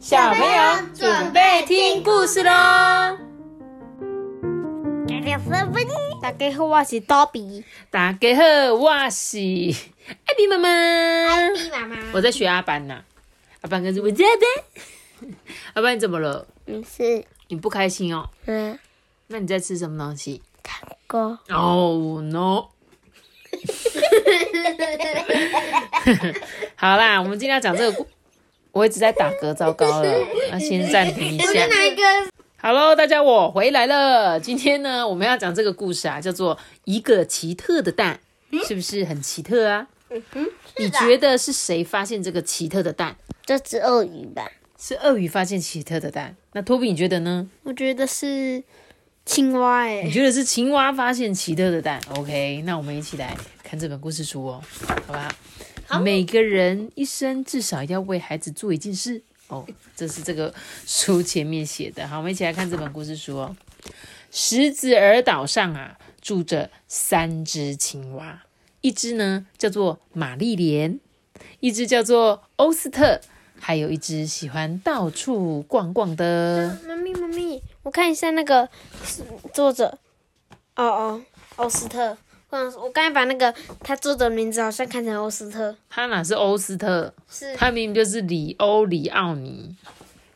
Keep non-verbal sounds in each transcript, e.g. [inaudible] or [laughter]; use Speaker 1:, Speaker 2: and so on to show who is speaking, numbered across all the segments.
Speaker 1: 小朋友准备听故事喽！
Speaker 2: 大家好，大家好，我是多比。
Speaker 1: 大家好，我是艾比妈妈。
Speaker 2: 艾比妈妈，
Speaker 1: 我在学阿班呢。阿班跟着我这边。[laughs] 阿班你怎么了？
Speaker 2: 没事。
Speaker 1: 你不开心
Speaker 2: 哦？嗯。
Speaker 1: 那你在吃什么东西？
Speaker 2: 糖果。
Speaker 1: Oh no！[laughs] [laughs] 好啦，我们今天要讲这个故。我一直在打嗝，糟糕了，[laughs] 那先暂停一下。Hello，大家，我回来了。今天呢，我们要讲这个故事啊，叫做《一个奇特的蛋》，是不是很奇特啊？嗯哼，你觉得是谁发现这个奇特的蛋？
Speaker 2: 这只鳄鱼吧？
Speaker 1: 是鳄鱼发现奇特的蛋。那托比，你觉得呢？
Speaker 2: 我觉得是青蛙。哎，
Speaker 1: 你觉得是青蛙发现奇特的蛋？OK，那我们一起来看这本故事书哦，好吧？每个人一生至少要为孩子做一件事哦，这是这个书前面写的。好，我们一起来看这本故事书哦。石子儿岛上啊，住着三只青蛙，一只呢叫做玛丽莲，一只叫做欧斯特，还有一只喜欢到处逛逛的。
Speaker 2: 妈咪，妈咪，我看一下那个作者。哦哦，欧斯特。我刚才把那个他作者名字好像看成欧斯特，
Speaker 1: 他哪是欧斯特？
Speaker 2: 是，
Speaker 1: 他明明就是里欧里奥尼，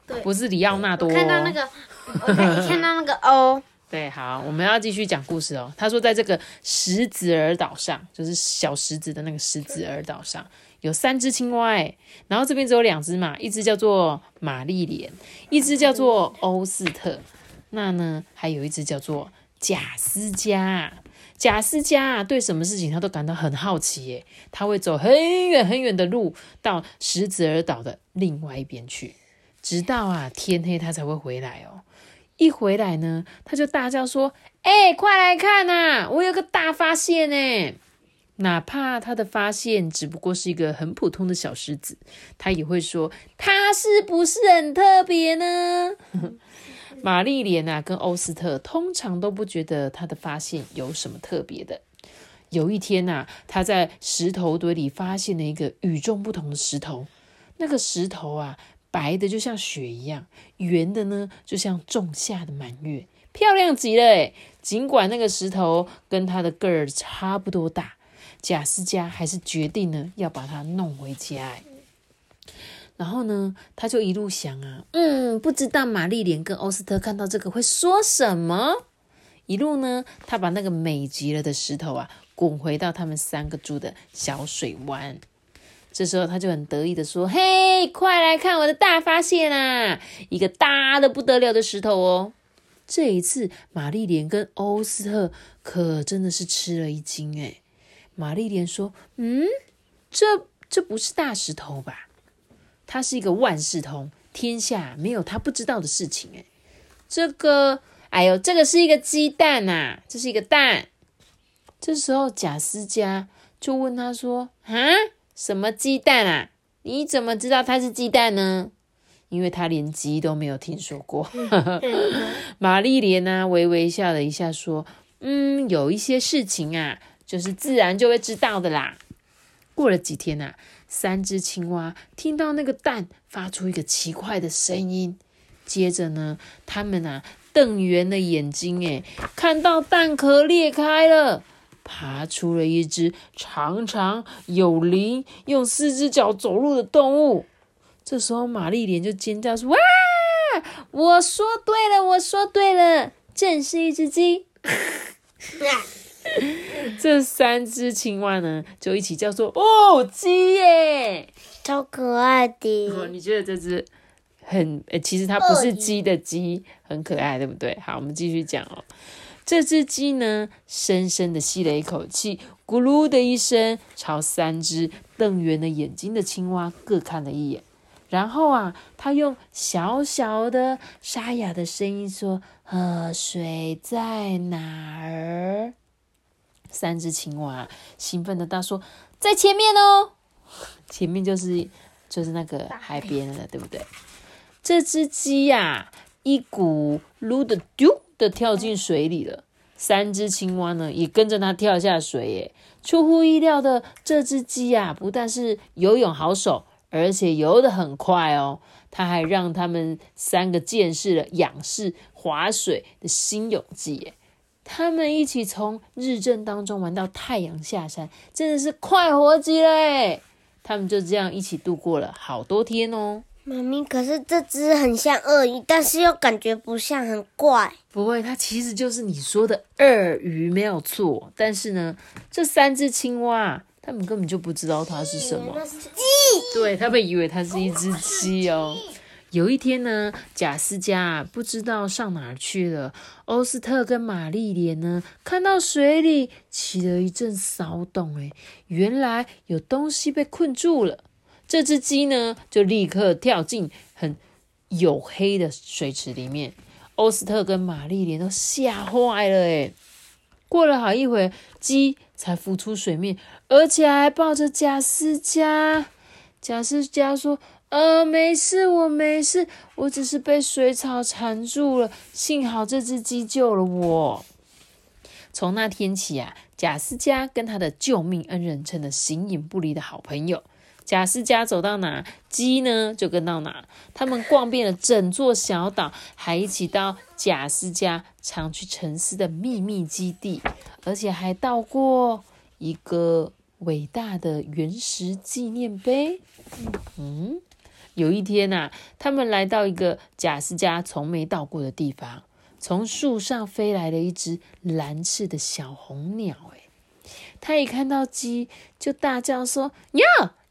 Speaker 2: 对，
Speaker 1: 不是里奥纳多。
Speaker 2: 看到那个，[laughs] 我看到那个欧。
Speaker 1: 对，好，我们要继续讲故事哦。他说，在这个石子儿岛上，就是小石子的那个石子儿岛上，有三只青蛙，哎，然后这边只有两只嘛，一只叫做玛丽莲，一只叫做欧斯特，那呢，还有一只叫做贾斯加。贾斯加啊，对什么事情他都感到很好奇耶。他会走很远很远的路到石子儿岛的另外一边去，直到啊天黑他才会回来哦。一回来呢，他就大叫说：“哎，快来看呐，我有个大发现呢！”哪怕他的发现只不过是一个很普通的小石子，他也会说：“它是不是很特别呢？” [laughs] 玛丽莲啊，跟欧斯特通常都不觉得他的发现有什么特别的。有一天呐，他在石头堆里发现了一个与众不同的石头。那个石头啊，白的就像雪一样，圆的呢就像仲夏的满月，漂亮极了诶尽管那个石头跟他的个儿差不多大，贾斯加还是决定呢要把它弄回家。然后呢，他就一路想啊，嗯，不知道玛丽莲跟欧斯特看到这个会说什么。一路呢，他把那个美极了的石头啊，滚回到他们三个住的小水湾。这时候他就很得意的说：“嘿，快来看我的大发现啊！一个大的不得了的石头哦！”这一次，玛丽莲跟欧斯特可真的是吃了一惊哎。玛丽莲说：“嗯，这这不是大石头吧？”它是一个万事通，天下没有他不知道的事情。哎，这个，哎呦，这个是一个鸡蛋呐，这是一个蛋。这时候贾斯加就问他说：“啊，什么鸡蛋啊？你怎么知道它是鸡蛋呢？因为他连鸡都没有听说过。[laughs] ”玛丽莲呢，微微笑了一下说：“嗯，有一些事情啊，就是自然就会知道的啦。”过了几天呐。三只青蛙听到那个蛋发出一个奇怪的声音，接着呢，他们啊瞪圆了眼睛，哎，看到蛋壳裂开了，爬出了一只长长有鳞、用四只脚走路的动物。这时候，玛丽莲就尖叫说：“哇！我说对了，我说对了，正是一只鸡。[laughs] ” [laughs] 这三只青蛙呢，就一起叫做“哦，鸡耶”，
Speaker 2: 超可爱的。
Speaker 1: 你觉得这只很……其实它不是鸡的鸡，很可爱，对不对？好，我们继续讲哦。这只鸡呢，深深的吸了一口气，咕噜的一声，朝三只瞪圆了眼睛的青蛙各看了一眼，然后啊，它用小小的、沙哑的声音说：“河水在哪儿？”三只青蛙兴奋的大说：“在前面哦，[laughs] 前面就是就是那个海边了，对不对？”这只鸡呀，一股噜的丢的跳进水里了。三只青蛙呢，也跟着它跳下水。耶！出乎意料的，这只鸡呀，不但是游泳好手，而且游得很快哦。它还让他们三个见识了仰视划水的新勇技耶。他们一起从日正当中玩到太阳下山，真的是快活极了诶！他们就这样一起度过了好多天哦。
Speaker 2: 妈咪，可是这只很像鳄鱼，但是又感觉不像，很怪。
Speaker 1: 不会，它其实就是你说的鳄鱼没有错。但是呢，这三只青蛙，他们根本就不知道它是什么。
Speaker 2: 鸡。
Speaker 1: 对他们以为它是一只鸡哦。有一天呢，贾斯加不知道上哪去了。欧斯特跟玛丽莲呢，看到水里起了一阵骚动，诶，原来有东西被困住了。这只鸡呢，就立刻跳进很黝黑的水池里面。欧斯特跟玛丽莲都吓坏了，诶。过了好一会，鸡才浮出水面，而且还抱着贾斯加。贾斯加说。呃，没事，我没事，我只是被水草缠住了。幸好这只鸡救了我。从那天起啊，贾斯加跟他的救命恩人成了形影不离的好朋友。贾斯加走到哪，鸡呢就跟到哪。他们逛遍了整座小岛，还一起到贾斯加常去沉思的秘密基地，而且还到过一个伟大的原石纪念碑。嗯。有一天呐，他们来到一个贾斯加从没到过的地方，从树上飞来了一只蓝翅的小红鸟。哎，他一看到鸡，就大叫说：“哟，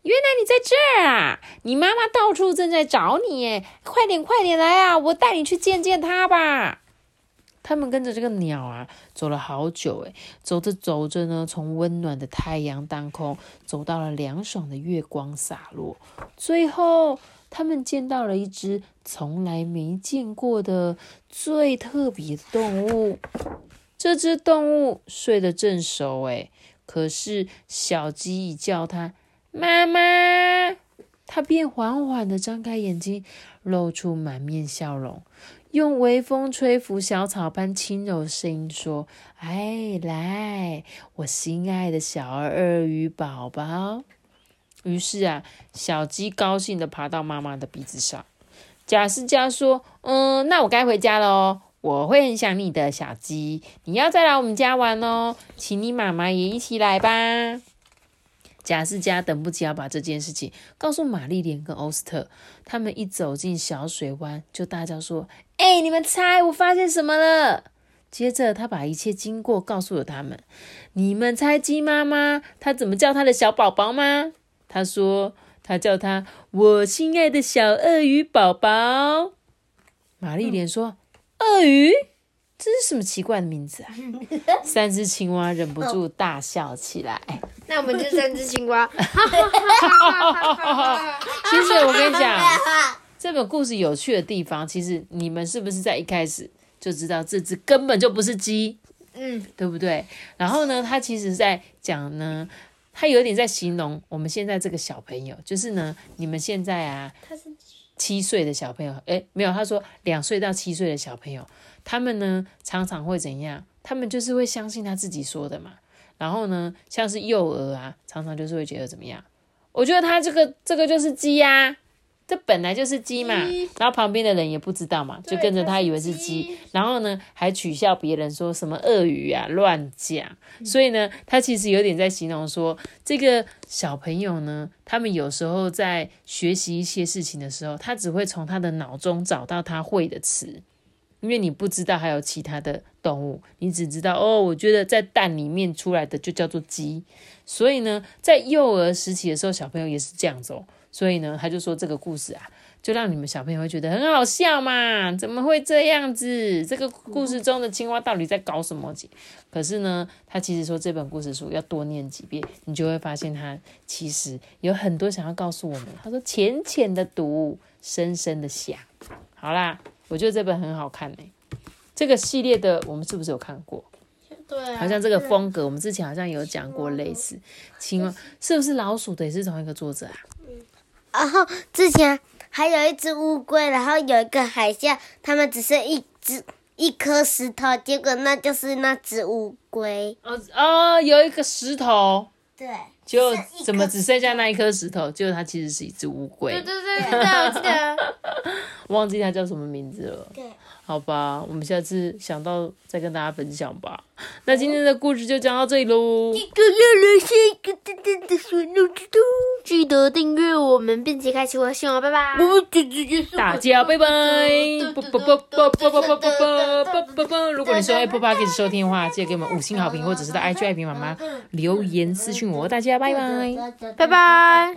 Speaker 1: 原来你在这儿啊！你妈妈到处正在找你，哎，快点快点来啊！我带你去见见她吧。”他们跟着这个鸟啊，走了好久，哎，走着走着呢，从温暖的太阳当空，走到了凉爽的月光洒落，最后。他们见到了一只从来没见过的最特别的动物。这只动物睡得正熟，哎，可是小鸡一叫它妈妈，它便缓缓地张开眼睛，露出满面笑容，用微风吹拂小草般轻柔的声音说：“哎，来，我心爱的小鳄鱼宝宝。”于是啊，小鸡高兴的爬到妈妈的鼻子上。贾斯加说：“嗯，那我该回家了哦。我会很想你的，小鸡。你要再来我们家玩哦，请你妈妈也一起来吧。”贾斯加等不及要把这件事情告诉玛丽莲跟欧斯特。他们一走进小水湾，就大叫说：“哎，你们猜我发现什么了？”接着他把一切经过告诉了他们。你们猜鸡妈妈她怎么叫她的小宝宝吗？他说：“他叫他我心爱的小鳄鱼宝宝。”玛丽莲说：“鳄鱼，这是什么奇怪的名字啊？” [laughs] 三只青蛙忍不住大笑起来。
Speaker 2: 那我们就三只青蛙。
Speaker 1: 其实我跟你讲，这本故事有趣的地方，其实你们是不是在一开始就知道这只根本就不是鸡？嗯，对不对？然后呢，他其实在讲呢。他有点在形容我们现在这个小朋友，就是呢，你们现在啊，七岁的小朋友，诶，没有，他说两岁到七岁的小朋友，他们呢常常会怎样？他们就是会相信他自己说的嘛。然后呢，像是幼儿啊，常常就是会觉得怎么样？我觉得他这个这个就是鸡呀。这本来就是鸡嘛，然后旁边的人也不知道嘛，就跟着他以为是鸡，然后呢还取笑别人说什么鳄鱼啊，乱讲。所以呢，他其实有点在形容说，这个小朋友呢，他们有时候在学习一些事情的时候，他只会从他的脑中找到他会的词，因为你不知道还有其他的动物，你只知道哦，我觉得在蛋里面出来的就叫做鸡。所以呢，在幼儿时期的时候，小朋友也是这样子哦。所以呢，他就说这个故事啊，就让你们小朋友会觉得很好笑嘛？怎么会这样子？这个故事中的青蛙到底在搞什么？可是呢，他其实说这本故事书要多念几遍，你就会发现他其实有很多想要告诉我们。他说：“浅浅的读，深深的想。”好啦，我觉得这本很好看诶。这个系列的我们是不是有看过？
Speaker 2: 对，
Speaker 1: 好像这个风格，我们之前好像有讲过类似青蛙，是不是老鼠的也是同一个作者啊？
Speaker 2: 然后之前还有一只乌龟，然后有一个海象，他们只剩一只一颗石头，结果那就是那只乌龟。
Speaker 1: 哦哦，有一个石头，
Speaker 2: 对，
Speaker 1: 就怎么只剩下那一颗石头？结果它其实是一只乌龟。
Speaker 2: 对对对对，我记得。[laughs]
Speaker 1: 忘记它叫什么名字了。
Speaker 2: 对，
Speaker 1: 好吧，我们下次想到再跟大家分享吧。[laughs] 那今天的故事就讲到这里喽。
Speaker 2: 一个要留下一个淡淡的小脑指头，记得订阅我们，并且开启我的信号，拜拜。我就直接说
Speaker 1: 大家拜拜！啵啵啵啵啵啵啵啵啵啵啵啵。如果你是用 Apple Podcast 收听的话，记得给我们五星好评，或者是到 IG 爱评妈妈留言私讯我。大家拜拜。
Speaker 2: 拜拜。